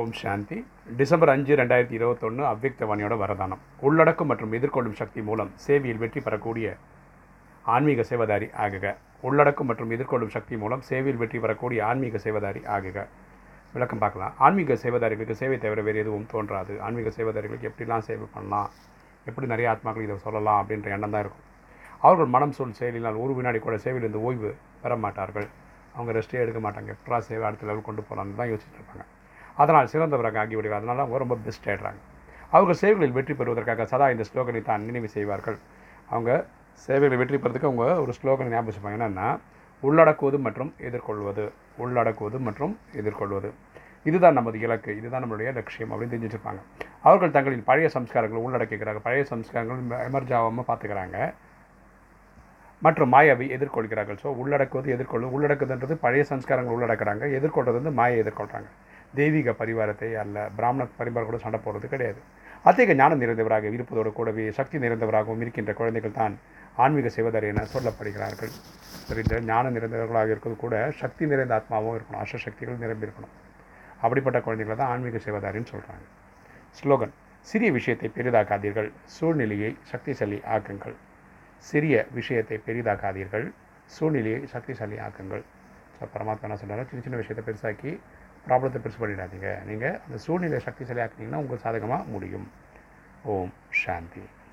ஓம் சாந்தி. December அஞ்சு ரெண்டாயிரத்தி இருபத்தொன்று அவ்யக்தவாணியோட வரதானம். உள்ளடக்கம் மற்றும் எதிர்கொள்ளும் சக்தி மூலம் சேவையில் வெற்றி பெறக்கூடிய ஆன்மீக சேவதாரி ஆகுக. உள்ளடக்கம் மற்றும் எதிர்கொள்ளும் சக்தி மூலம் சேவையில் வெற்றி பெறக்கூடிய ஆன்மீக சேவதாரி ஆகுக. விளக்கம் பார்க்கலாம். ஆன்மீக சேவதாரிகளுக்கு சேவை தவிர வேறு எதுவும் தோன்றாது. ஆன்மீக சேவதாரிகளுக்கு எப்படிலாம் சேவை பண்ணலாம்? எப்படி நிறைய ஆத்மாக்கள் இதை சொல்லலாம் அப்படின்ற எண்ணம் தான் இருக்கும். அவர்கள் மனம் சொல் செயலினால் ஒரு வினாடி கூட சேவையிலிருந்து ஓய்வு பெற மாட்டார்கள். அவங்க ரெஸ்ட்டே எடுக்க மாட்டாங்க. எப்படா சேவை அடுத்த லெவல் கொண்டு போகலான்னு தான் யோசிச்சுட்டு இருப்பாங்க. அதனால் சிறந்தவராக ஆகிவிடுவார். அதனால் அவங்க ரொம்ப பெஸ்ட் ஆகிடுறாங்க அவங்க சேவைகளில் வெற்றி பெறுவதற்காக சதா இந்த ஸ்லோகனை தான் நினைவு செய்வார்கள். அவங்க சேவைகளை வெற்றி பெறதுக்கு அவங்க ஒரு ஸ்லோகனை ஞாபகம் என்னென்னா உள்ளடக்குவது மற்றும் எதிர்கொள்வது. உள்ளடக்குவது மற்றும் எதிர்கொள்வது. இதுதான் நமது இலக்கு. இதுதான் நம்மளுடைய லட்சியம் அப்படின்னு தெரிஞ்சு அவர்கள் தங்களின் பழைய சம்ஸ்காரங்களை உள்ளடக்கிக்கிறாங்க பழைய சம்ஸ்காரங்கள் எமர்ஜ் பார்த்துக்கிறாங்க. மற்றும் மாயாவை எதிர்கொள்கிறார்கள். ஸோ உள்ளடக்குவது எதிர்கொள்ளும் உள்ளடக்குதுன்றது பழைய சம்ஸ்காரங்கள் உள்ளடக்கிறாங்க. எதிர்கொள்வது வந்து மாயை எதிர்கொள்கிறாங்க தெய்வீக பரிவாரத்தை அல்ல பிராமண பரிவாரம் கூட சண்டை போடுறது கிடையாது. அத்தகைய ஞானம் நிறைந்தவராக இருப்பதோடு கூடவே சக்தி நிறைந்தவராகவும் இருக்கின்ற குழந்தைகள் தான் ஆன்மீக செய்வதர் என சொல்லப்படுகிறார்கள். சரி இந்த ஞானம் நிறைந்தவர்களாக இருக்கிறது கூட சக்தி நிறைந்த ஆத்மாவும் இருக்கணும் அஷ்ட நிரம்பியிருக்கணும் அப்படிப்பட்ட குழந்தைகளை தான் ஆன்மீக செய்வதாரின்னு சொல்கிறாங்க ஸ்லோகன் சிறிய விஷயத்தை பெரிதாக்காதீர்கள் சூழ்நிலையை சக்திசாலி ஆக்குங்கள். சிறிய விஷயத்தை பெரிதாக்காதீர்கள் சூழ்நிலையை சக்திசாலி ஆக்குங்கள். பரமாத்மா என்ன சொல்கிறாங்க சின்ன சின்ன விஷயத்தை பெருசாக்கி ப்ராப்ளத்தை பெருசு பண்ணிடாதீங்க நீங்கள் அந்த சூழ்நிலை சக்திசாலி ஆக்குனீங்கன்னா உங்களுக்கு சாதகமாக முடியும். ஓம் சாந்தி.